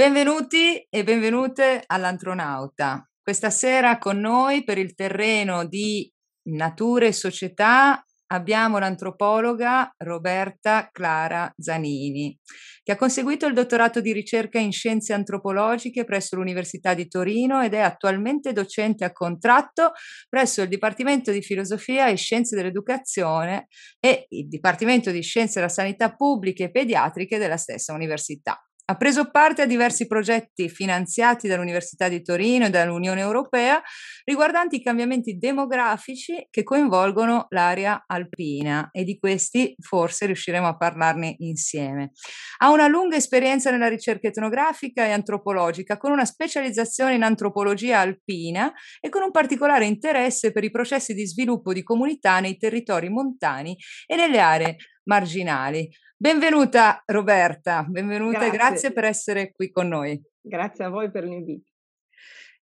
Benvenuti e benvenute all'Antronauta. Questa sera con noi per il terreno di natura e società abbiamo l'antropologa Roberta Clara Zanini, che ha conseguito il dottorato di ricerca in scienze antropologiche presso l'Università di Torino ed è attualmente docente a contratto presso il Dipartimento di Filosofia e Scienze dell'Educazione e il Dipartimento di Scienze della Sanità Pubbliche e Pediatriche della stessa università. Ha preso parte a diversi progetti finanziati dall'Università di Torino e dall'Unione Europea riguardanti i cambiamenti demografici che coinvolgono l'area alpina e di questi forse riusciremo a parlarne insieme. Ha una lunga esperienza nella ricerca etnografica e antropologica con una specializzazione in antropologia alpina e con un particolare interesse per i processi di sviluppo di comunità nei territori montani e nelle aree marginali. Benvenuta Roberta, benvenuta grazie. e grazie per essere qui con noi. Grazie a voi per l'invito.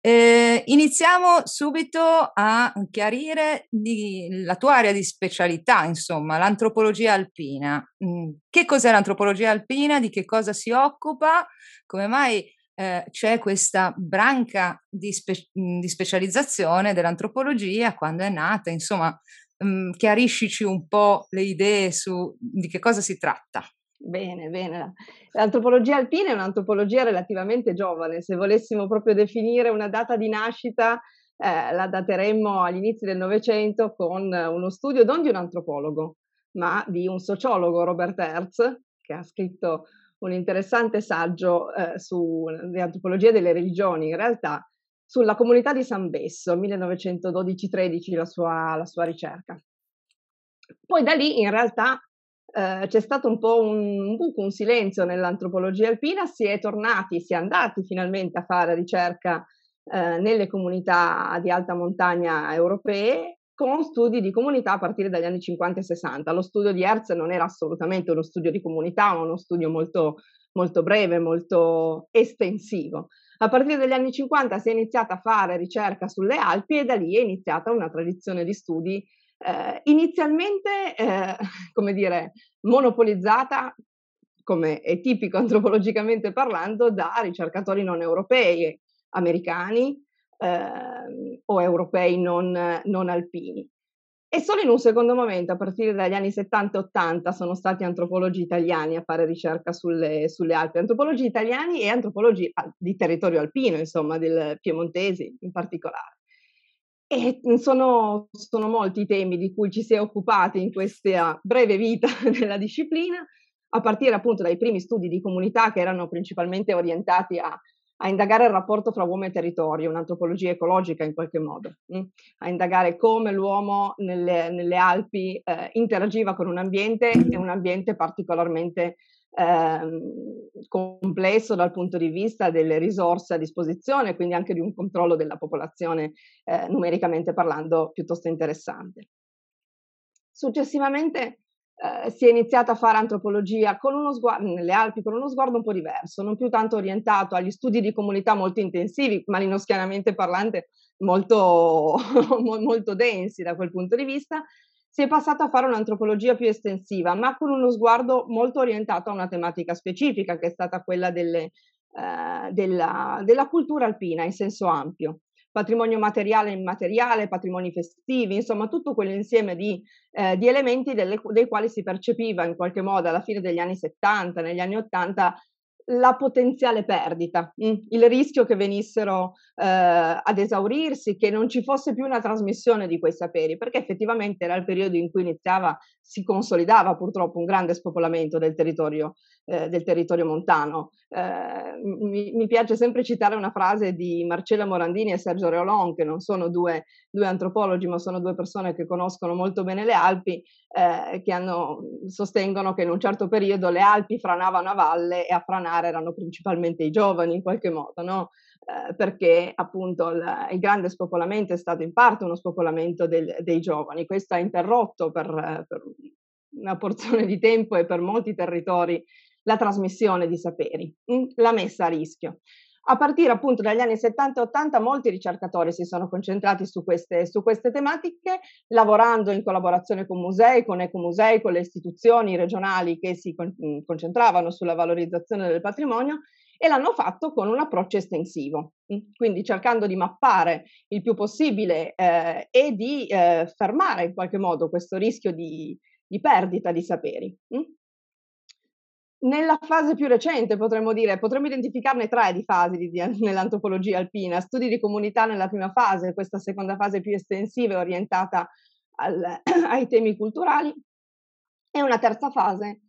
Eh, iniziamo subito a chiarire di, la tua area di specialità, insomma, l'antropologia alpina. Mm, che cos'è l'antropologia alpina? Di che cosa si occupa? Come mai eh, c'è questa branca di, spe- di specializzazione dell'antropologia? Quando è nata? Insomma, um, chiariscici un po' le idee su di che cosa si tratta. Bene, bene. L'antropologia alpina è un'antropologia relativamente giovane. Se volessimo proprio definire una data di nascita, eh, la dateremmo agli inizi del Novecento con uno studio non di un antropologo, ma di un sociologo, Robert Hertz, che ha scritto un interessante saggio eh, sull'antropologia delle religioni. In realtà sulla comunità di San Besso, 1912-13 la sua, la sua ricerca. Poi da lì in realtà eh, c'è stato un po' un buco, un silenzio nell'antropologia alpina, si è tornati, si è andati finalmente a fare ricerca eh, nelle comunità di alta montagna europee con studi di comunità a partire dagli anni 50 e 60. Lo studio di Hertz non era assolutamente uno studio di comunità, ma uno studio molto, molto breve, molto estensivo. A partire dagli anni 50 si è iniziata a fare ricerca sulle Alpi e da lì è iniziata una tradizione di studi eh, inizialmente, eh, come dire, monopolizzata, come è tipico antropologicamente parlando, da ricercatori non europei, americani eh, o europei non, non alpini. E solo in un secondo momento, a partire dagli anni 70 80, sono stati antropologi italiani a fare ricerca sulle, sulle Alpi, antropologi italiani e antropologi di territorio alpino, insomma, del piemontesi in particolare. E sono, sono molti i temi di cui ci si è occupati in questa breve vita della disciplina, a partire appunto dai primi studi di comunità che erano principalmente orientati a a indagare il rapporto fra uomo e territorio, un'antropologia ecologica in qualche modo, mh? Mm? a indagare come l'uomo nelle, nelle Alpi eh, interagiva con un ambiente e un ambiente particolarmente eh, complesso dal punto di vista delle risorse a disposizione, quindi anche di un controllo della popolazione eh, numericamente parlando piuttosto interessante. Successivamente eh, si è iniziata a fare antropologia sguardo, nelle Alpi con uno sguardo un po' diverso, non più tanto orientato agli studi di comunità molto intensivi, malinoschianamente parlante molto, molto densi da quel punto di vista, si è passata a fare un'antropologia più estensiva, ma con uno sguardo molto orientato a una tematica specifica, che è stata quella delle, eh, della, della cultura alpina in senso ampio patrimonio materiale e immateriale, patrimoni festivi, insomma tutto quell'insieme di, eh, di elementi delle, dei quali si percepiva in qualche modo alla fine degli anni 70, negli anni 80, la potenziale perdita, mm, il rischio che venissero eh, ad esaurirsi, che non ci fosse più una trasmissione di quei saperi, perché effettivamente era il periodo in cui iniziava, si consolidava purtroppo un grande spopolamento del territorio, eh, del territorio montano. Eh, mi, mi, piace sempre citare una frase di Marcella Morandini e Sergio Reolon, che non sono due, due antropologi, ma sono due persone che conoscono molto bene le Alpi, eh, che hanno, sostengono che in un certo periodo le Alpi franavano a valle e a franare erano principalmente i giovani in qualche modo, no? eh, perché appunto il, il, grande spopolamento è stato in parte uno spopolamento del, dei giovani. Questo ha interrotto per, per una porzione di tempo e per molti territori la trasmissione di saperi, mm, la messa a rischio. A partire appunto dagli anni 70 e 80 molti ricercatori si sono concentrati su queste, su queste tematiche, lavorando in collaborazione con musei, con ecomusei, con le istituzioni regionali che si mm, concentravano sulla valorizzazione del patrimonio e l'hanno fatto con un approccio estensivo, mm, quindi cercando di mappare il più possibile eh, e di eh, fermare in qualche modo questo rischio di, di perdita di saperi. Nella fase più recente, potremmo dire, potremmo identificarne tre di fasi di, nell'antropologia alpina, studi di comunità nella prima fase, questa seconda fase più estensiva e orientata al, ai temi culturali, e una terza fase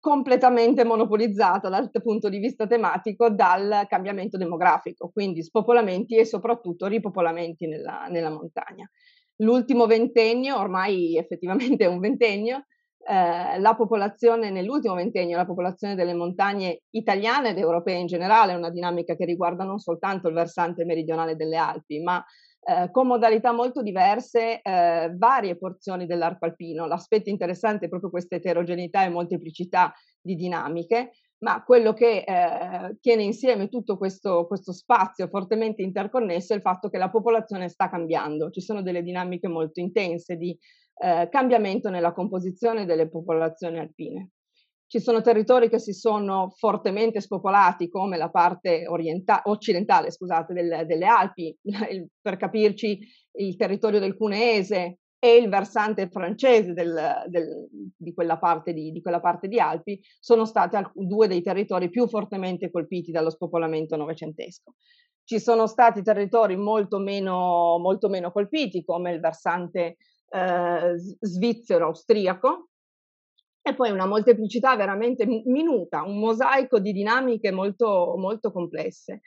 completamente monopolizzata dal punto di vista tematico dal cambiamento demografico, quindi spopolamenti e soprattutto ripopolamenti nella, nella montagna. L'ultimo ventennio, ormai effettivamente è un ventennio, eh, la popolazione nell'ultimo ventennio, la popolazione delle montagne italiane ed europee in generale, è una dinamica che riguarda non soltanto il versante meridionale delle Alpi, ma eh, con modalità molto diverse eh, varie porzioni dell'arco alpino. L'aspetto interessante è proprio questa eterogeneità e molteplicità di dinamiche, ma quello che eh, tiene insieme tutto questo, questo, spazio fortemente interconnesso è il fatto che la popolazione sta cambiando, ci sono delle dinamiche molto intense di eh, cambiamento nella composizione delle popolazioni alpine. Ci sono territori che si sono fortemente spopolati, come la parte orienta- occidentale scusate, del, delle Alpi, per capirci il territorio del Cuneese e il versante francese del, del, di, quella di, di, quella parte di Alpi, sono stati due dei territori più fortemente colpiti dallo spopolamento novecentesco. Ci sono stati territori molto meno, molto meno colpiti, come il versante eh, svizzero-austriaco, e poi una molteplicità veramente minuta, un mosaico di dinamiche molto, molto complesse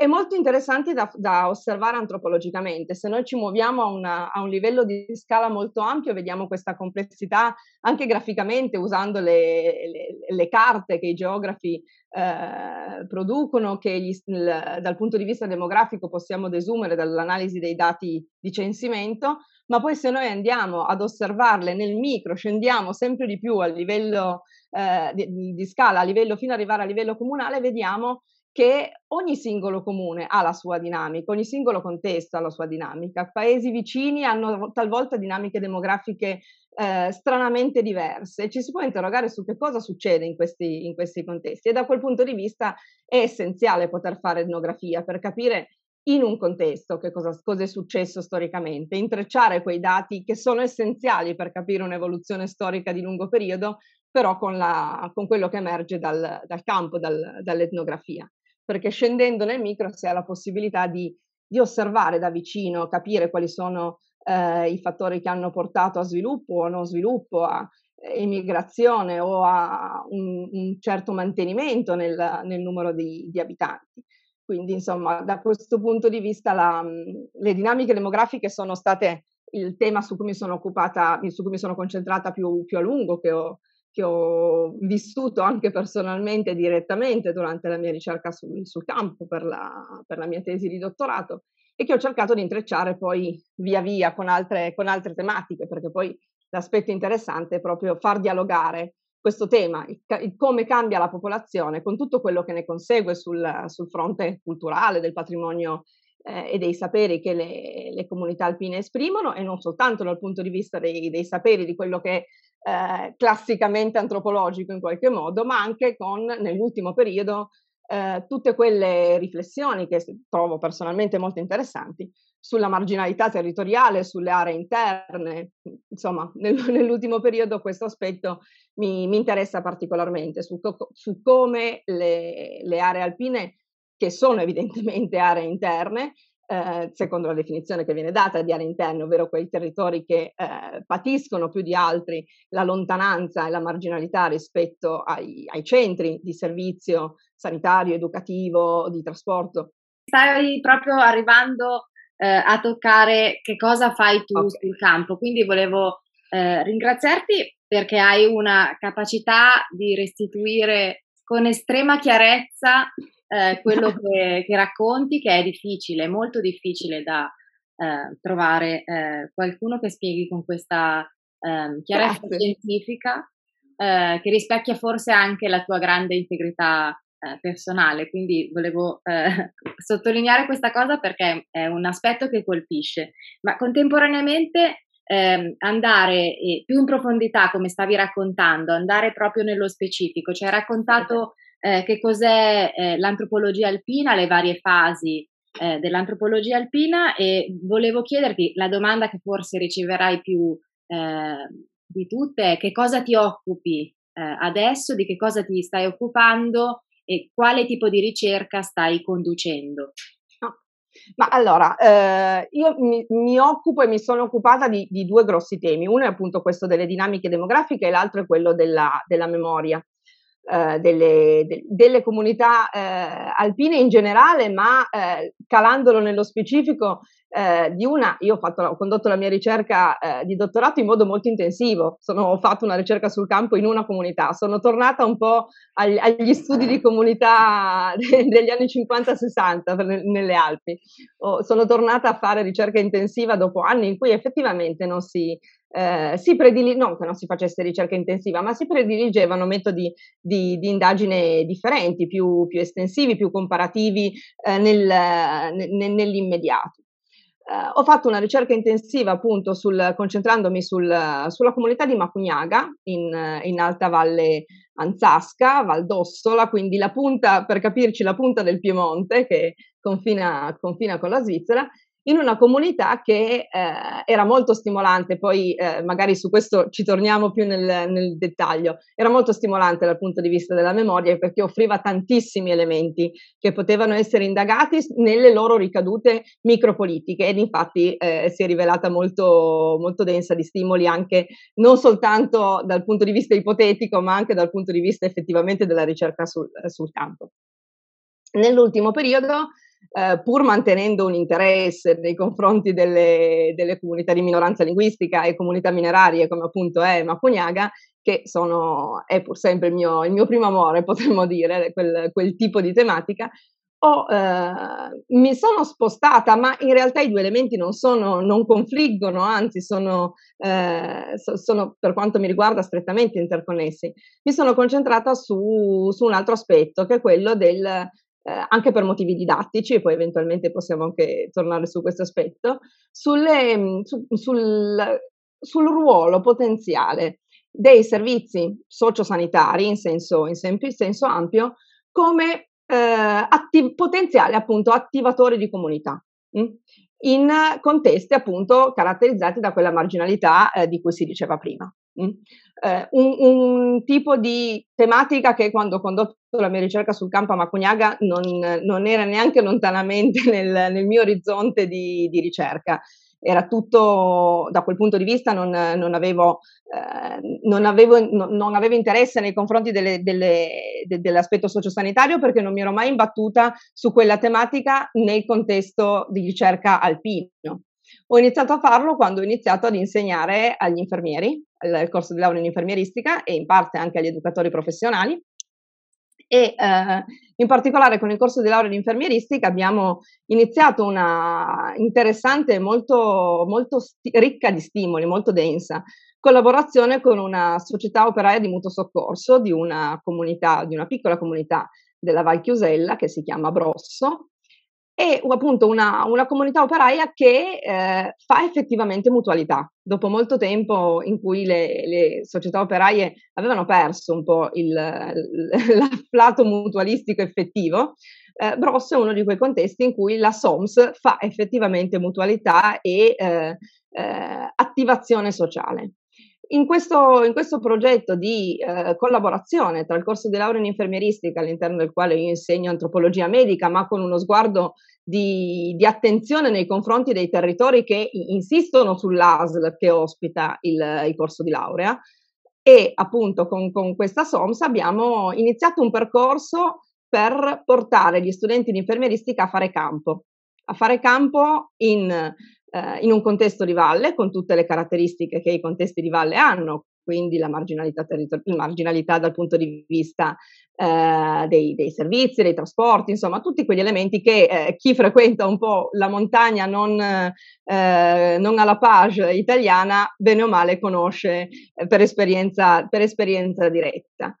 e molto interessanti da, da, osservare antropologicamente. Se noi ci muoviamo a, una, a, un livello di scala molto ampio, vediamo questa complessità anche graficamente usando le, le, le carte che i geografi eh, producono, che gli, il, dal punto di vista demografico possiamo desumere dall'analisi dei dati di censimento, ma poi se noi andiamo ad osservarle nel micro, scendiamo sempre di più a livello eh, di, di, scala, a livello, fino ad arrivare a livello comunale, vediamo che ogni singolo comune ha la sua dinamica, ogni singolo contesto ha la sua dinamica. Paesi vicini hanno talvolta dinamiche demografiche eh, stranamente diverse. Ci si può interrogare su che cosa succede in questi, in questi contesti e da quel punto di vista è essenziale poter fare etnografia per capire in un contesto che cosa, cosa, è successo storicamente, intrecciare quei dati che sono essenziali per capire un'evoluzione storica di lungo periodo, però con, la, con quello che emerge dal, dal campo, dal, dall'etnografia. Perché scendendo nel micro si ha la possibilità di, di osservare da vicino, capire quali sono eh, i fattori che hanno portato a sviluppo o non sviluppo, a emigrazione o a un, un certo mantenimento nel, nel numero di, di abitanti. Quindi, insomma, da questo punto di vista la, le dinamiche demografiche sono state il tema su cui mi sono occupata, su cui mi sono concentrata più, più a lungo, che ho, che ho, vissuto anche personalmente direttamente durante la mia ricerca sul, sul campo per la, per la, mia tesi di dottorato e che ho cercato di intrecciare poi via via con altre, con altre tematiche, perché poi l'aspetto interessante è proprio far dialogare questo tema, il, il come cambia la popolazione con tutto quello che ne consegue sul, sul fronte culturale, del patrimonio eh, e dei saperi che le, le, comunità alpine esprimono e non soltanto dal punto di vista dei, dei saperi, di quello che è eh, classicamente antropologico in qualche modo, ma anche con nell'ultimo periodo eh, tutte quelle riflessioni che trovo personalmente molto interessanti sulla marginalità territoriale, sulle aree interne, insomma, nel, nell'ultimo periodo questo aspetto mi, mi interessa particolarmente, su, su come le, le, aree alpine, che sono evidentemente aree interne, eh, secondo la definizione che viene data di aree interne, ovvero quei territori che eh, patiscono più di altri la lontananza e la marginalità rispetto ai, ai centri di servizio sanitario, educativo, di trasporto. Stai proprio arrivando eh, a toccare che cosa fai tu okay. sul campo. Quindi volevo eh, ringraziarti perché hai una capacità di restituire con estrema chiarezza eh, quello che, che, racconti, che è difficile, molto difficile da eh, trovare eh, qualcuno che spieghi con questa ehm, chiarezza Grazie. scientifica, eh, che rispecchia forse anche la tua grande integrità eh, personale, quindi volevo eh, sottolineare questa cosa perché è un aspetto che colpisce, ma contemporaneamente eh, andare più in profondità, come stavi raccontando, andare proprio nello specifico, ci hai raccontato eh, che cos'è eh, l'antropologia alpina, le varie fasi dell'antropologia alpina e volevo chiederti la domanda che forse riceverai più eh, di tutte che cosa ti occupi adesso, di che cosa ti stai occupando e quale tipo di ricerca stai conducendo. Ma allora, eh, io mi, mi, occupo e mi sono occupata di, di, due grossi temi. Uno è appunto questo delle dinamiche demografiche e l'altro è quello della, della memoria. Eh, delle, de, delle, comunità eh, alpine in generale, ma eh, calandolo nello specifico eh, di una, io ho, fatto, ho, condotto la mia ricerca eh, di dottorato in modo molto intensivo, sono, ho fatto una ricerca sul campo in una comunità, sono tornata un po' agli, agli studi di comunità de, degli anni 50-60 nelle Alpi, oh, sono tornata a fare ricerca intensiva dopo anni in cui effettivamente non si, eh, si predili- non che non si facesse ricerca intensiva, ma si prediligevano metodi di, di indagine differenti, più, più, estensivi, più comparativi eh, nel, ne, nell'immediato. Eh, ho fatto una ricerca intensiva appunto sul, concentrandomi sul, sulla comunità di Macugnaga in, in Alta Valle Anzasca, Val d'Ossola, quindi la punta, per capirci, la punta del Piemonte che confina, confina con la Svizzera in una comunità che eh, era molto stimolante, poi eh, magari su questo ci torniamo più nel, nel, dettaglio, era molto stimolante dal punto di vista della memoria perché offriva tantissimi elementi che potevano essere indagati nelle loro ricadute micropolitiche ed infatti eh, si è rivelata molto, molto densa di stimoli anche non soltanto dal punto di vista ipotetico ma anche dal punto di vista effettivamente della ricerca sul, sul campo. Nell'ultimo periodo eh, pur mantenendo un interesse nei confronti delle, delle, comunità di minoranza linguistica e comunità minerarie come appunto è Macugnaga, che sono, è pur sempre il mio, il mio primo amore, potremmo dire, quel, quel tipo di tematica, ho, eh, mi sono spostata, ma in realtà i due elementi non, sono, non confliggono, anzi sono, eh, sono, per quanto mi riguarda strettamente interconnessi. Mi sono concentrata su, su un altro aspetto, che è quello del eh, anche per motivi didattici, e poi eventualmente possiamo anche tornare su questo aspetto, sulle, mm, su, sul, sul, ruolo potenziale dei servizi sociosanitari in senso, in senso ampio come eh, atti, potenziali appunto attivatori di comunità. Mh? Mm? in contesti appunto caratterizzati da quella marginalità eh, di cui si diceva prima. Mm? Eh, un, un, tipo di tematica che quando ho condotto la mia ricerca sul campo a Macugnaga non, non era neanche lontanamente nel, nel mio orizzonte di, di, ricerca. Era tutto, da quel punto di vista non, non, avevo, eh, non, avevo, avevo, interesse nei confronti delle, delle, de, dell'aspetto sociosanitario perché non mi ero mai imbattuta su quella tematica nel contesto di ricerca alpino. Ho iniziato a farlo quando ho iniziato ad insegnare agli infermieri, il corso di laurea in infermieristica e in parte anche agli educatori professionali. E eh, in particolare con il corso di laurea in infermieristica abbiamo iniziato una interessante molto, molto sti- ricca di stimoli, molto densa, collaborazione con una società operaia di mutuo soccorso di una comunità, di una piccola comunità della Val Chiusella che si chiama Brosso, e appunto una, una comunità operaia che eh, fa effettivamente mutualità. Dopo molto tempo in cui le, le società operaie avevano perso un po' il, l'afflato mutualistico effettivo, eh, Brosso è uno di quei contesti in cui la SOMS fa effettivamente mutualità e eh, eh attivazione sociale. In questo, in questo, progetto di eh, collaborazione tra il corso di laurea in infermieristica, all'interno del quale io insegno antropologia medica, ma con uno sguardo di, di attenzione nei confronti dei territori che insistono sull'ASL che ospita il, il corso di laurea, e appunto con, con questa SOMS abbiamo iniziato un percorso per portare gli studenti di infermieristica a fare campo, a fare campo in eh, in un contesto di valle con tutte le caratteristiche che i contesti di valle hanno, quindi la marginalità, territor- marginalità dal punto di vista eh, dei, dei, servizi, dei trasporti, insomma tutti quegli elementi che eh, chi frequenta un po' la montagna non, eh, non alla page italiana, bene o male conosce eh, per esperienza, per esperienza diretta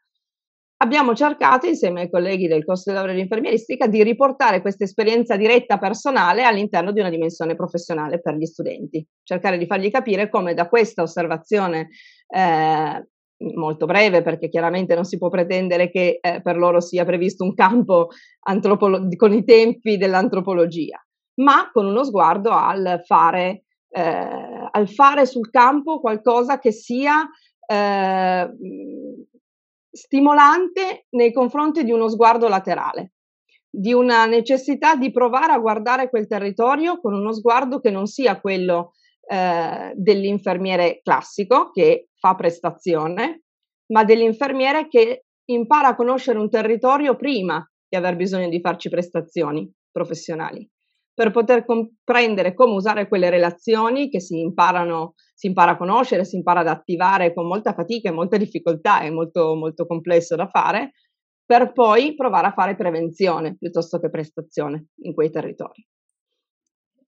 abbiamo cercato insieme ai colleghi del corso di laurea di infermieristica di riportare questa esperienza diretta personale all'interno di una dimensione professionale per gli studenti, cercare di fargli capire come da questa osservazione eh, molto breve perché chiaramente non si può pretendere che eh, per loro sia previsto un campo antropolo- con i tempi dell'antropologia, ma con uno sguardo al fare, eh, al fare sul campo qualcosa che sia eh, stimolante nei confronti di uno sguardo laterale, di una necessità di provare a guardare quel territorio con uno sguardo che non sia quello eh, dell'infermiere classico che fa prestazione, ma dell'infermiere che impara a conoscere un territorio prima di aver bisogno di farci prestazioni professionali, per poter comprendere come usare quelle relazioni che si imparano, si impara a conoscere, si impara ad attivare con molta fatica e molta difficoltà, è molto, molto complesso da fare, per poi provare a fare prevenzione piuttosto che prestazione in quei territori.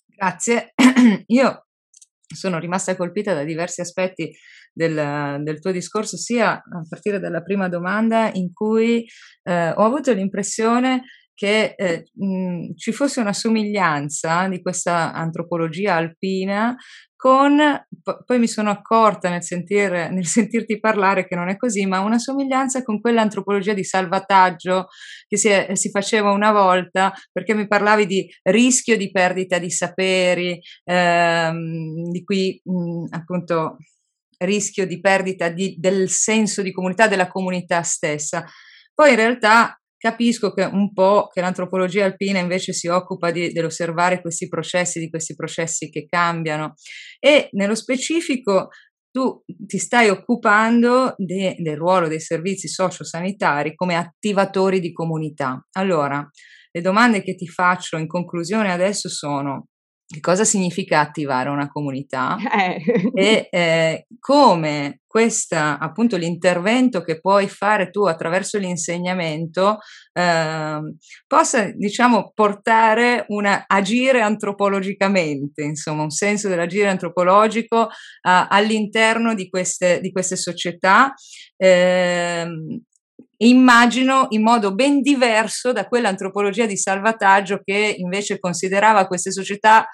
Grazie. Io sono rimasta colpita da diversi aspetti del, del, tuo discorso, sia a partire dalla prima domanda in cui eh, ho avuto l'impressione che eh, mh, ci fosse una somiglianza di questa antropologia alpina con, poi mi sono accorta nel, sentire, nel sentirti parlare che non è così, ma una somiglianza con quell'antropologia di salvataggio che si, è, si faceva una volta, perché mi parlavi di rischio di perdita di saperi, ehm, di cui mh, appunto rischio di perdita di, del senso di comunità, della comunità stessa. Poi in realtà Capisco che un po' che l'antropologia alpina invece si occupa di, dell'osservare questi processi, di questi processi che cambiano e nello specifico tu ti stai occupando de, del ruolo dei servizi sociosanitari come attivatori di comunità. Allora, le domande che ti faccio in conclusione adesso sono che cosa significa attivare una comunità eh. e eh, come questa, appunto, l'intervento che puoi fare tu attraverso l'insegnamento eh, possa, diciamo, portare un agire antropologicamente, insomma, un senso dell'agire antropologico all'interno di queste, di queste società ehm, immagino in modo ben diverso da quell'antropologia di salvataggio che invece considerava queste società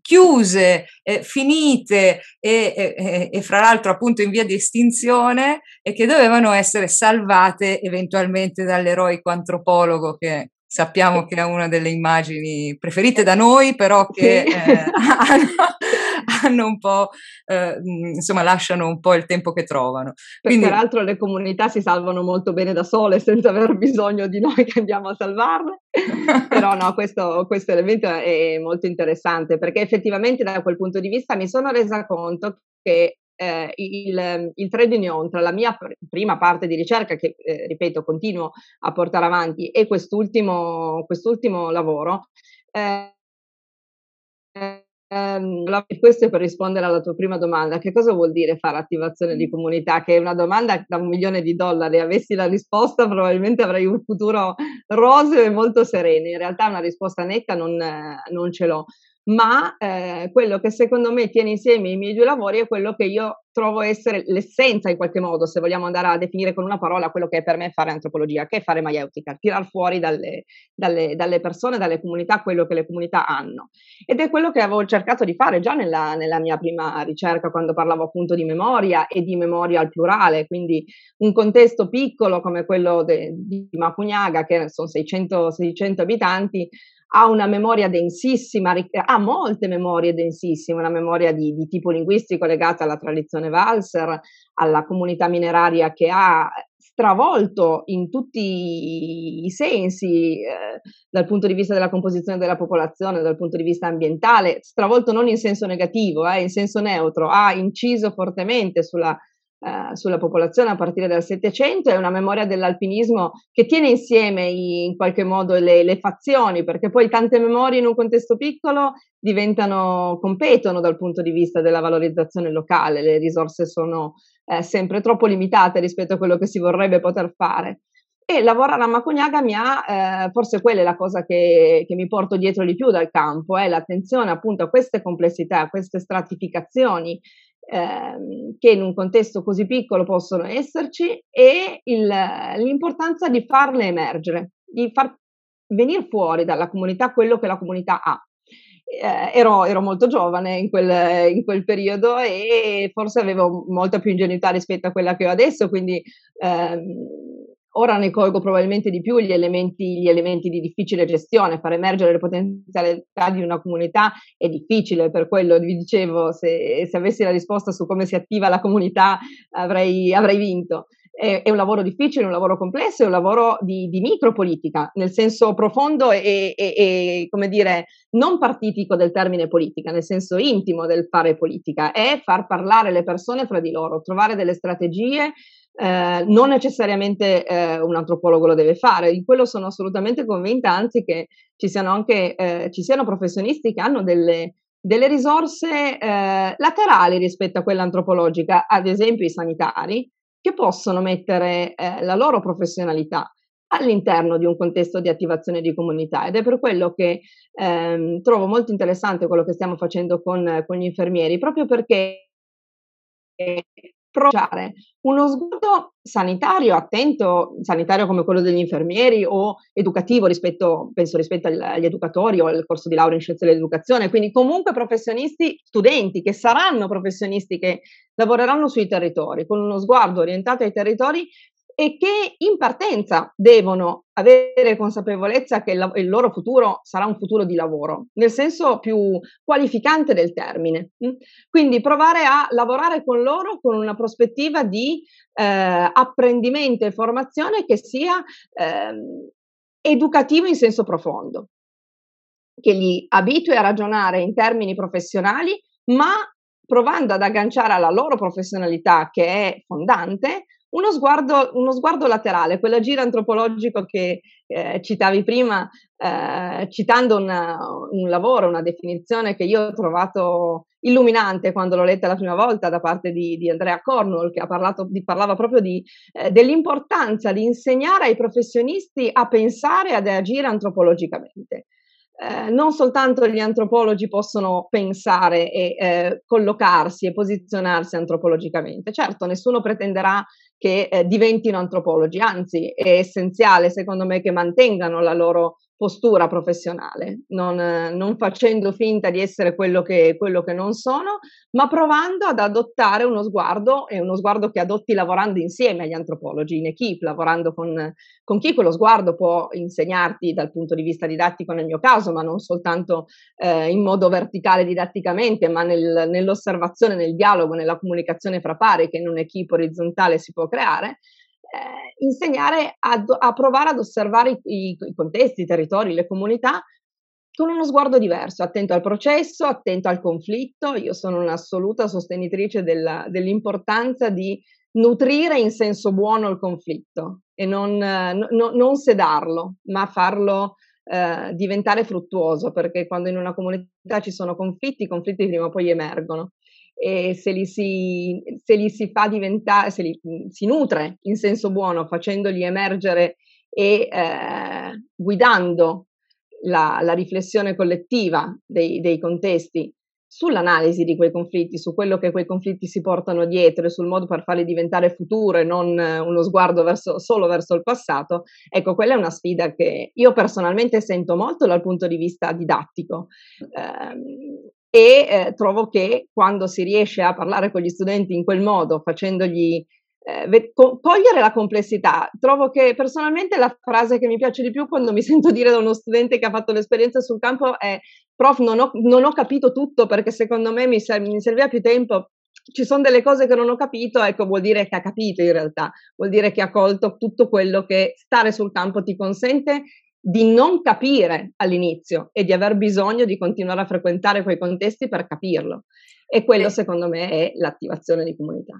chiuse, eh, finite e, e, e, fra l'altro appunto in via di estinzione e che dovevano essere salvate eventualmente dall'eroico antropologo che sappiamo che è una delle immagini preferite da noi, però che eh, hanno, hanno, un po', eh, insomma, lasciano un po' il tempo che trovano. Quindi, Peraltro le comunità si salvano molto bene da sole senza aver bisogno di noi che andiamo a salvarle. però no, questo, questo elemento è molto interessante perché effettivamente da quel punto di vista mi sono resa conto che eh, il, il trade union tra la mia pr- prima parte di ricerca, che eh, ripeto continuo a portare avanti, e quest'ultimo, quest'ultimo lavoro, eh, ehm, questo è per rispondere alla tua prima domanda. Che cosa vuol dire fare attivazione di comunità? Che è una domanda da un milione di dollari. Avessi la risposta, probabilmente avrei un futuro roseo e molto sereno. In realtà una risposta netta non, non ce l'ho ma eh, quello che secondo me tiene insieme i miei due lavori è quello che io trovo essere l'essenza in qualche modo, se vogliamo andare a definire con una parola quello che è per me fare antropologia, che è fare maieutica, tirar fuori dalle, dalle, dalle, persone, dalle comunità, quello che le comunità hanno. Ed è quello che avevo cercato di fare già nella, nella mia prima ricerca, quando parlavo appunto di memoria e di memoria al plurale, quindi un contesto piccolo come quello de, di Macugnaga, che sono 600, 600 abitanti, ha una memoria densissima, ha molte memorie densissime, una memoria di, di, tipo linguistico legata alla tradizione valser, alla comunità mineraria che ha stravolto in tutti i sensi eh, dal punto di vista della composizione della popolazione, dal punto di vista ambientale, stravolto non in senso negativo, eh, in senso neutro, ha inciso fortemente sulla eh, sulla popolazione a partire dal Settecento, è una memoria dell'alpinismo che tiene insieme i, in qualche modo le, le, fazioni, perché poi tante memorie in un contesto piccolo diventano, competono dal punto di vista della valorizzazione locale, le risorse sono eh, sempre troppo limitate rispetto a quello che si vorrebbe poter fare. E lavorare a Macugnaga mi ha, eh, forse quella è la cosa che, che, mi porto dietro di più dal campo, è l'attenzione appunto a queste complessità, a queste stratificazioni ehm, che in un contesto così piccolo possono esserci e il, l'importanza di farle emergere, di far venire fuori dalla comunità quello che la comunità ha. eh, ero, ero, molto giovane in quel, in quel, periodo e forse avevo molta più ingenuità rispetto a quella che ho adesso, quindi ehm, ora ne colgo probabilmente di più gli elementi, gli elementi, di difficile gestione, far emergere le potenzialità di una comunità è difficile, per quello vi dicevo, se, se avessi la risposta su come si attiva la comunità avrei, avrei vinto è, un lavoro difficile, un lavoro complesso, è un lavoro di, di micropolitica, nel senso profondo e, e, e, come dire, non partitico del termine politica, nel senso intimo del fare politica, è far parlare le persone fra di loro, trovare delle strategie. Eh, non necessariamente eh, un antropologo lo deve fare, di quello sono assolutamente convinta, anzi che ci siano anche eh, ci siano professionisti che hanno delle, delle risorse eh, laterali rispetto a quella antropologica, ad esempio i sanitari, che possono mettere eh, la loro professionalità all'interno di un contesto di attivazione di comunità. Ed è per quello che ehm, trovo molto interessante quello che stiamo facendo con, con gli infermieri, proprio perché provare uno sguardo sanitario attento, sanitario come quello degli infermieri o educativo rispetto, penso rispetto agli educatori o al corso di laurea in scienze dell'educazione, quindi comunque professionisti, studenti che saranno professionisti che lavoreranno sui territori, con uno sguardo orientato ai territori e che in partenza devono avere consapevolezza che il, loro futuro sarà un futuro di lavoro, nel senso più qualificante del termine. Mm? Quindi provare a lavorare con loro con una prospettiva di eh, apprendimento e formazione che sia eh, educativo in senso profondo, che li abitui a ragionare in termini professionali, ma provando ad agganciare alla loro professionalità che è fondante uno sguardo, uno sguardo laterale, quell'agire antropologico che eh, citavi prima, eh, citando una, un lavoro, una definizione che io ho trovato illuminante quando l'ho letta la prima volta da parte di, di Andrea Cornwall, che parlato, di, parlava proprio di, eh, dell'importanza di insegnare ai professionisti a pensare e ad agire antropologicamente. Eh, non soltanto gli antropologi possono pensare e eh, collocarsi e posizionarsi antropologicamente. Certo, nessuno pretenderà che eh, diventino antropologi, anzi è essenziale secondo me che mantengano la loro postura professionale, non, non facendo finta di essere quello che, quello che, non sono, ma provando ad adottare uno sguardo e uno sguardo che adotti lavorando insieme agli antropologi, in equip, lavorando con, con chi quello sguardo può insegnarti dal punto di vista didattico nel mio caso, ma non soltanto eh, in modo verticale didatticamente, ma nel, nell'osservazione, nel dialogo, nella comunicazione fra pari che in un'equipe orizzontale si può creare eh, insegnare a, a, provare ad osservare i, i, contesti, i territori, le comunità con uno sguardo diverso, attento al processo, attento al conflitto. Io sono un'assoluta sostenitrice della, dell'importanza di nutrire in senso buono il conflitto e non, no, non sedarlo, ma farlo eh, diventare fruttuoso, perché quando in una comunità ci sono conflitti, i conflitti prima o poi emergono e se li si, se li si fa diventare, se li si nutre in senso buono, facendoli emergere e eh, guidando la, la, riflessione collettiva dei, dei contesti sull'analisi di quei conflitti, su quello che quei conflitti si portano dietro e sul modo per farli diventare futuro e non uno sguardo verso, solo verso il passato, ecco, quella è una sfida che io personalmente sento molto dal punto di vista didattico. Eh, e eh, trovo che quando si riesce a parlare con gli studenti in quel modo, facendogli eh, co- cogliere la complessità, trovo che personalmente la frase che mi piace di più quando mi sento dire da uno studente che ha fatto l'esperienza sul campo è prof non ho, non ho capito tutto perché secondo me mi, ser- mi serviva più tempo, ci sono delle cose che non ho capito, ecco, vuol dire che ha capito in realtà, vuol dire che ha colto tutto quello che stare sul campo ti consente di non capire all'inizio e di aver bisogno di continuare a frequentare quei contesti per capirlo. E quello secondo me è l'attivazione di comunità.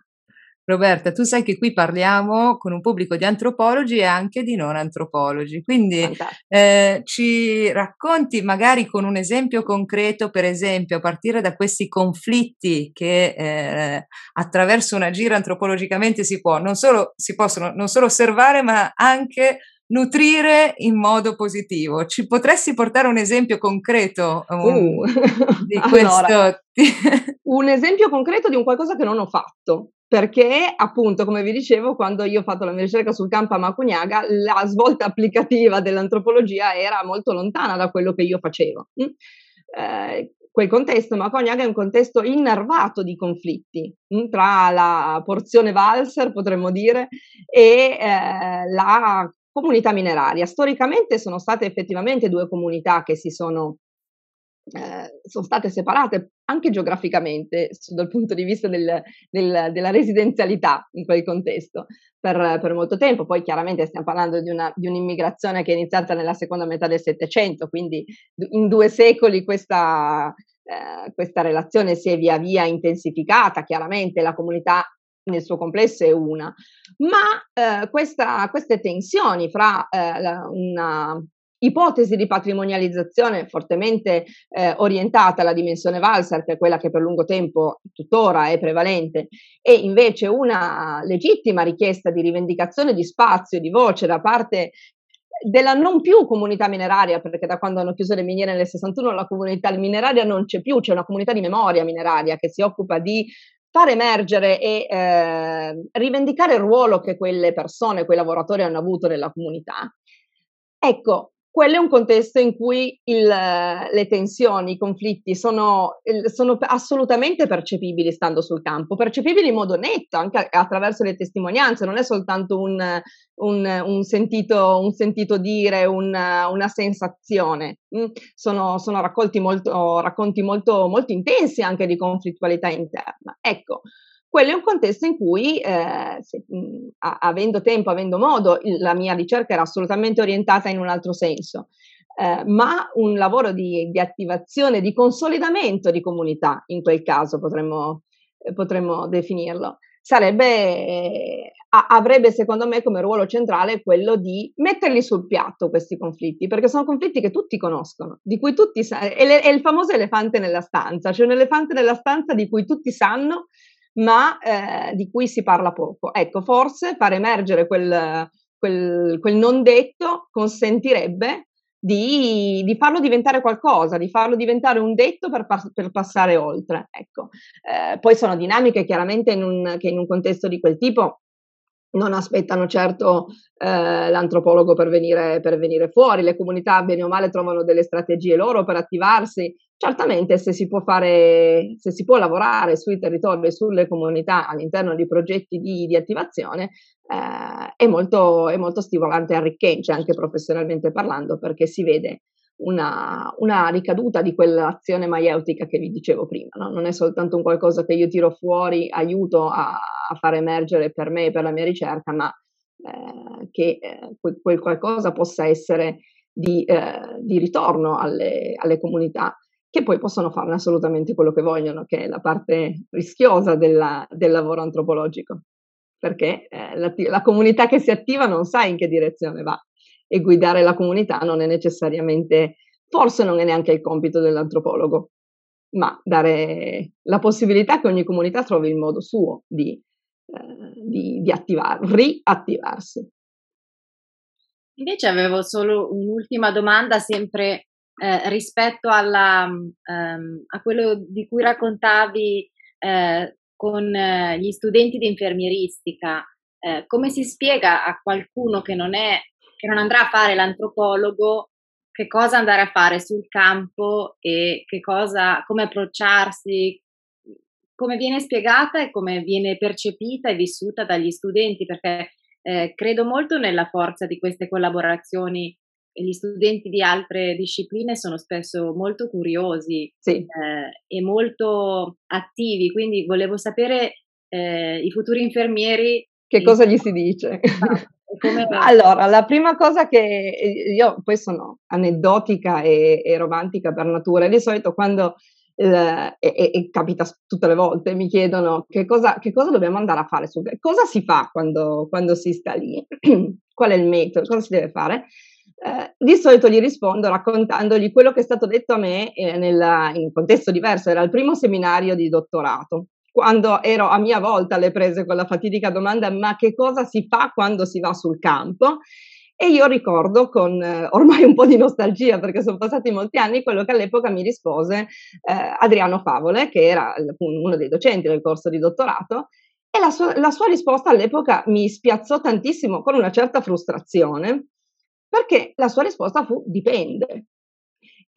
Roberta, tu sai che qui parliamo con un pubblico di antropologi e anche di non antropologi, quindi eh, ci racconti magari con un esempio concreto, per esempio, a partire da questi conflitti che eh, attraverso un agire antropologicamente si può, non solo, si possono non solo osservare, ma anche nutrire in modo positivo. Ci potresti portare un esempio concreto um, uh. di questo? Allora, un esempio concreto di un qualcosa che non ho fatto. Perché, appunto, come vi dicevo, quando io ho fatto la mia ricerca sul campo a Macugnaga, la svolta applicativa dell'antropologia era molto lontana da quello che io facevo. Mm? eh, quel contesto, ma Cognac è un contesto innervato di conflitti mh, mm, tra la porzione valser, potremmo dire, e eh, la comunità mineraria. Storicamente sono state effettivamente due comunità che si sono eh, sono state separate anche geograficamente dal punto di vista del, del, della residenzialità in quel contesto per, per, molto tempo. Poi chiaramente stiamo parlando di, una, di, un'immigrazione che è iniziata nella seconda metà del Settecento, quindi in due secoli questa, eh, questa relazione si è via via intensificata. Chiaramente la comunità nel suo complesso è una, ma eh, questa, queste tensioni fra eh, una ipotesi di patrimonializzazione fortemente eh, orientata alla dimensione Valsar, che è quella che per lungo tempo tuttora è prevalente, e invece una legittima richiesta di rivendicazione di spazio, di voce da parte della non più comunità mineraria, perché da quando hanno chiuso le miniere nel 61 la comunità mineraria non c'è più, c'è una comunità di memoria mineraria che si occupa di far emergere e eh, rivendicare il ruolo che quelle persone, quei lavoratori hanno avuto nella comunità. Ecco, quello è un contesto in cui il, le tensioni, i conflitti sono, sono, assolutamente percepibili stando sul campo, percepibili in modo netto, anche attraverso le testimonianze, non è soltanto un, un, un, sentito, un sentito, dire, una, sensazione, mm? sono, sono raccolti molto, racconti molto, molto intensi anche di conflittualità interna. Ecco, quello è un contesto in cui, eh, se, mh, avendo tempo, avendo modo, la mia ricerca era assolutamente orientata in un altro senso, eh, ma un lavoro di, di, attivazione, di consolidamento di comunità, in quel caso potremmo, eh, potremmo definirlo, sarebbe, eh, avrebbe secondo me come ruolo centrale quello di metterli sul piatto questi conflitti, perché sono conflitti che tutti conoscono, di cui tutti sanno, è, è il famoso elefante nella stanza, cioè un elefante nella stanza di cui tutti sanno ma eh, di cui si parla poco. Ecco, forse far emergere quel, quel, quel non detto consentirebbe di, di, farlo diventare qualcosa, di farlo diventare un detto per, per passare oltre. Ecco. Eh, poi sono dinamiche chiaramente in un, che in un contesto di quel tipo non aspettano certo eh, l'antropologo per venire, per venire, fuori, le comunità bene o male trovano delle strategie loro per attivarsi. Certamente se si può fare, se si può lavorare sui territori e sulle comunità all'interno di progetti di, di attivazione, eh, è, molto, è molto stimolante e arricchente anche professionalmente parlando perché si vede una, una, ricaduta di quell'azione maieutica che vi dicevo prima. No? Non è soltanto un qualcosa che io tiro fuori, aiuto a, a far emergere per me e per la mia ricerca, ma eh, che eh, quel, quel, qualcosa possa essere di, eh, di ritorno alle, alle, comunità che poi possono farne assolutamente quello che vogliono, che è la parte rischiosa della, del lavoro antropologico, perché eh, la, la comunità che si attiva non sa in che direzione va e guidare la comunità non è necessariamente, forse non è neanche il compito dell'antropologo, ma dare la possibilità che ogni comunità trovi il modo suo di, eh, di, di attivar, riattivarsi. Invece avevo solo un'ultima domanda, sempre eh, rispetto alla, ehm, a quello di cui raccontavi eh, con eh, gli studenti di infermieristica. Eh, come si spiega a qualcuno che non è che non andrà a fare l'antropologo, che cosa andare a fare sul campo e che cosa, come approcciarsi, come viene spiegata e come viene percepita e vissuta dagli studenti, perché eh, credo molto nella forza di queste collaborazioni e gli studenti di altre discipline sono spesso molto curiosi sì. eh, e molto attivi, quindi volevo sapere eh, i futuri infermieri che cosa gli si dice? Allora, la prima cosa che io poi sono aneddotica e, e romantica per natura, di solito quando eh, e, e, capita tutte le volte, mi chiedono che cosa, che cosa dobbiamo andare a fare, su, cosa si fa quando, quando si sta lì, qual è il metodo, cosa si deve fare. Eh, di solito gli rispondo raccontandogli quello che è stato detto a me eh, nella, in un contesto diverso, era il primo seminario di dottorato. Quando ero a mia volta alle prese con la fatidica domanda ma che cosa si fa quando si va sul campo? E io ricordo con eh, ormai un po' di nostalgia, perché sono passati molti anni, quello che all'epoca mi rispose eh, Adriano Favole, che era uno dei docenti del corso di dottorato, e la sua, la sua risposta all'epoca mi spiazzò tantissimo, con una certa frustrazione, perché la sua risposta fu dipende.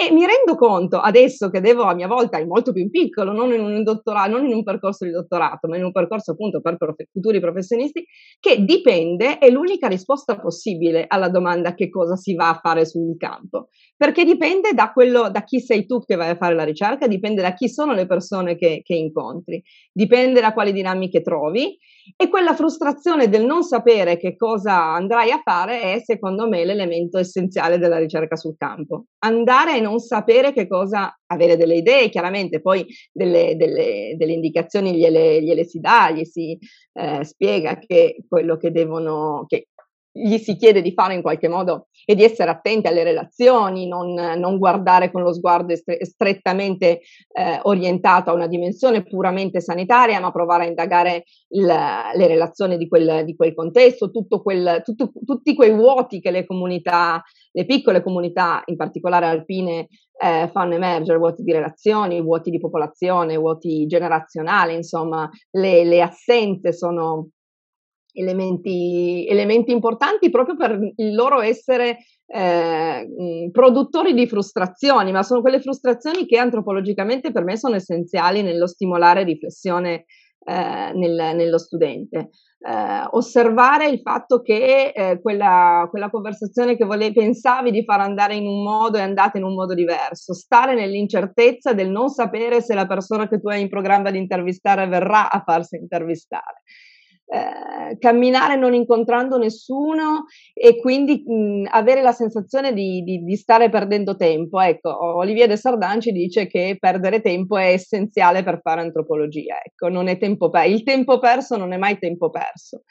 E mi rendo conto adesso che devo a mia volta, in molto più piccolo, non in un dottorato, non in un percorso di dottorato, ma in un percorso appunto per prof- futuri professionisti, che dipende è l'unica risposta possibile alla domanda che cosa si va a fare sul campo. Perché dipende da quello, da chi sei tu che vai a fare la ricerca, dipende da chi sono le persone che, che incontri, dipende da quali dinamiche trovi e quella frustrazione del non sapere che cosa andrai a fare è, secondo me, l'elemento essenziale della ricerca sul campo. Andare e non sapere che cosa, avere delle idee, chiaramente, poi delle, delle, delle indicazioni gliele, gliele, si dà, gli si eh, spiega che quello che devono, che gli si chiede di fare in qualche modo e di essere attenti alle relazioni, non, non guardare con lo sguardo estre- strettamente eh, orientato a una dimensione puramente sanitaria, ma provare a indagare il, le relazioni di quel, di quel contesto, quel, tutto, tutti quei vuoti che le comunità, le piccole comunità, in particolare alpine, eh, fanno emergere, vuoti di relazioni, vuoti di popolazione, vuoti generazionali, insomma, le, le assenze sono elementi, elementi importanti proprio per il loro essere eh, produttori di frustrazioni, ma sono quelle frustrazioni che antropologicamente per me sono essenziali nello stimolare riflessione eh, nel, nello studente. Eh, osservare il fatto che eh, quella, quella, conversazione che volevi, pensavi di far andare in un modo è andata in un modo diverso, stare nell'incertezza del non sapere se la persona che tu hai in programma di intervistare verrà a farsi intervistare. Eh, camminare non incontrando nessuno e quindi mh, avere la sensazione di, di, di, stare perdendo tempo. Ecco, Olivier de Sardan ci dice che perdere tempo è essenziale per fare antropologia. Ecco, non è tempo per- il tempo perso non è mai tempo perso.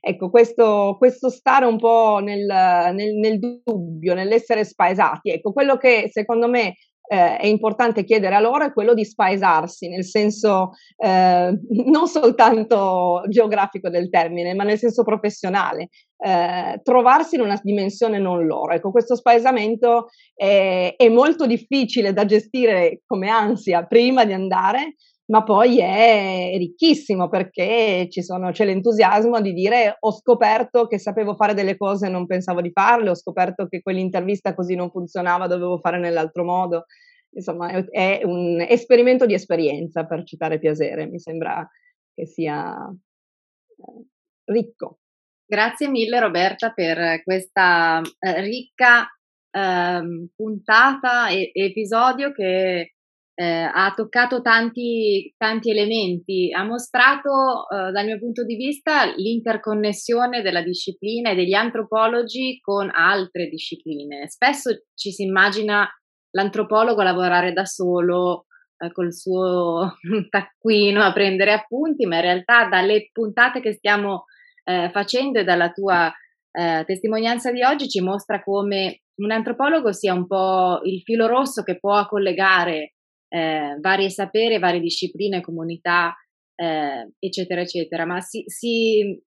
Ecco, questo, questo stare un po' nel, nel, nel dubbio, nell'essere spaesati, ecco, quello che secondo me eh, è importante chiedere a loro è quello di spaesarsi, nel senso eh, non soltanto geografico del termine, ma nel senso professionale, eh, trovarsi in una dimensione non loro. Ecco, questo spaesamento è, è molto difficile da gestire come ansia prima di andare, ma poi è ricchissimo perché sono, c'è l'entusiasmo di dire ho scoperto che sapevo fare delle cose e non pensavo di farle, ho scoperto che quell'intervista così non funzionava, dovevo fare nell'altro modo. Insomma, è un esperimento di esperienza, per citare Piasere, mi sembra che sia eh, ricco. Grazie mille Roberta per questa eh, ricca eh, puntata e episodio che eh, ha toccato tanti, tanti, elementi, ha mostrato eh, dal mio punto di vista l'interconnessione della disciplina e degli antropologi con altre discipline. Spesso ci si immagina l'antropologo lavorare da solo eh, col suo taccuino a prendere appunti, ma in realtà dalle puntate che stiamo eh, facendo e dalla tua eh, testimonianza di oggi ci mostra come un antropologo sia un po' il filo rosso che può collegare eh, vari saperi, varie discipline, comunità, eh, eccetera, eccetera, ma si, si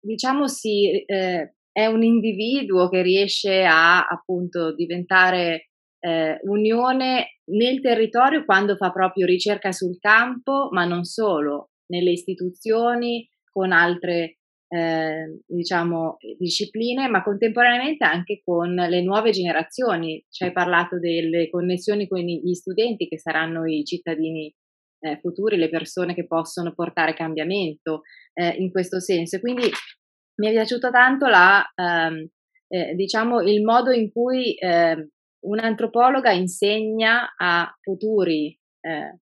diciamo, si, eh, è un individuo che riesce a appunto diventare eh, unione nel territorio quando fa proprio ricerca sul campo, ma non solo, nelle istituzioni, con altre eh, diciamo, discipline, ma contemporaneamente anche con le nuove generazioni. Ci hai parlato delle connessioni con gli studenti che saranno i cittadini eh, futuri, le persone che possono portare cambiamento eh, in questo senso. Quindi mi è piaciuto tanto la, ehm, eh, diciamo, il modo in cui ehm, un'antropologa insegna a futuri eh,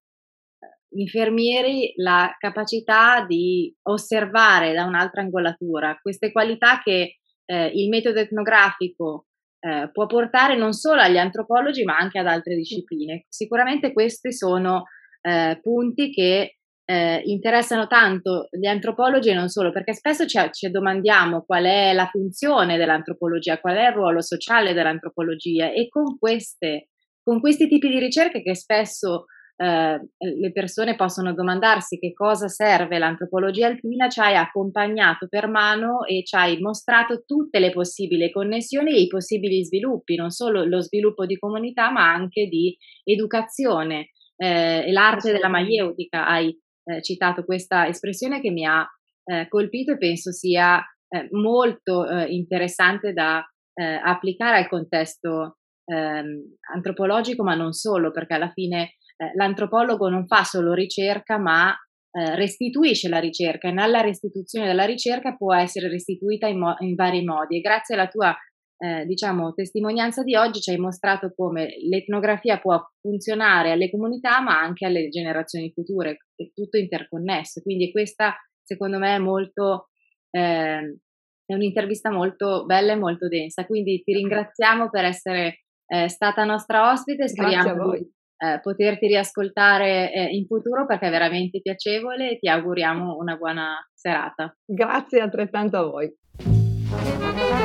infermieri la capacità di osservare da un'altra angolatura queste qualità che eh, il metodo etnografico eh, può portare non solo agli antropologi ma anche ad altre discipline. Sicuramente questi sono eh, punti che eh, interessano tanto gli antropologi e non solo, perché spesso ci, ci, domandiamo qual è la funzione dell'antropologia, qual è il ruolo sociale dell'antropologia e con, queste, con questi tipi di ricerche che spesso eh, le persone possono domandarsi che cosa serve l'antropologia alpina, ci hai accompagnato per mano e ci hai mostrato tutte le possibili connessioni e i possibili sviluppi, non solo lo sviluppo di comunità, ma anche di educazione. Eh, l'arte della maieutica, hai eh, citato questa espressione che mi ha eh, colpito e penso sia eh, molto eh, interessante da applicare al contesto ehm, antropologico, ma non solo, perché alla fine eh, l'antropologo non fa solo ricerca, ma eh, restituisce la ricerca e nella restituzione della ricerca può essere restituita in, mo- in vari modi. E grazie alla tua eh, diciamo, testimonianza di oggi ci hai mostrato come l'etnografia può funzionare alle comunità ma anche alle generazioni future, è tutto interconnesso, quindi questa secondo me è molto, eh, è un'intervista molto bella e molto densa, quindi ti ringraziamo per essere eh, stata nostra ospite, speriamo di eh, poterti riascoltare eh, in futuro perché è veramente piacevole e ti auguriamo una buona serata. Grazie altrettanto a voi.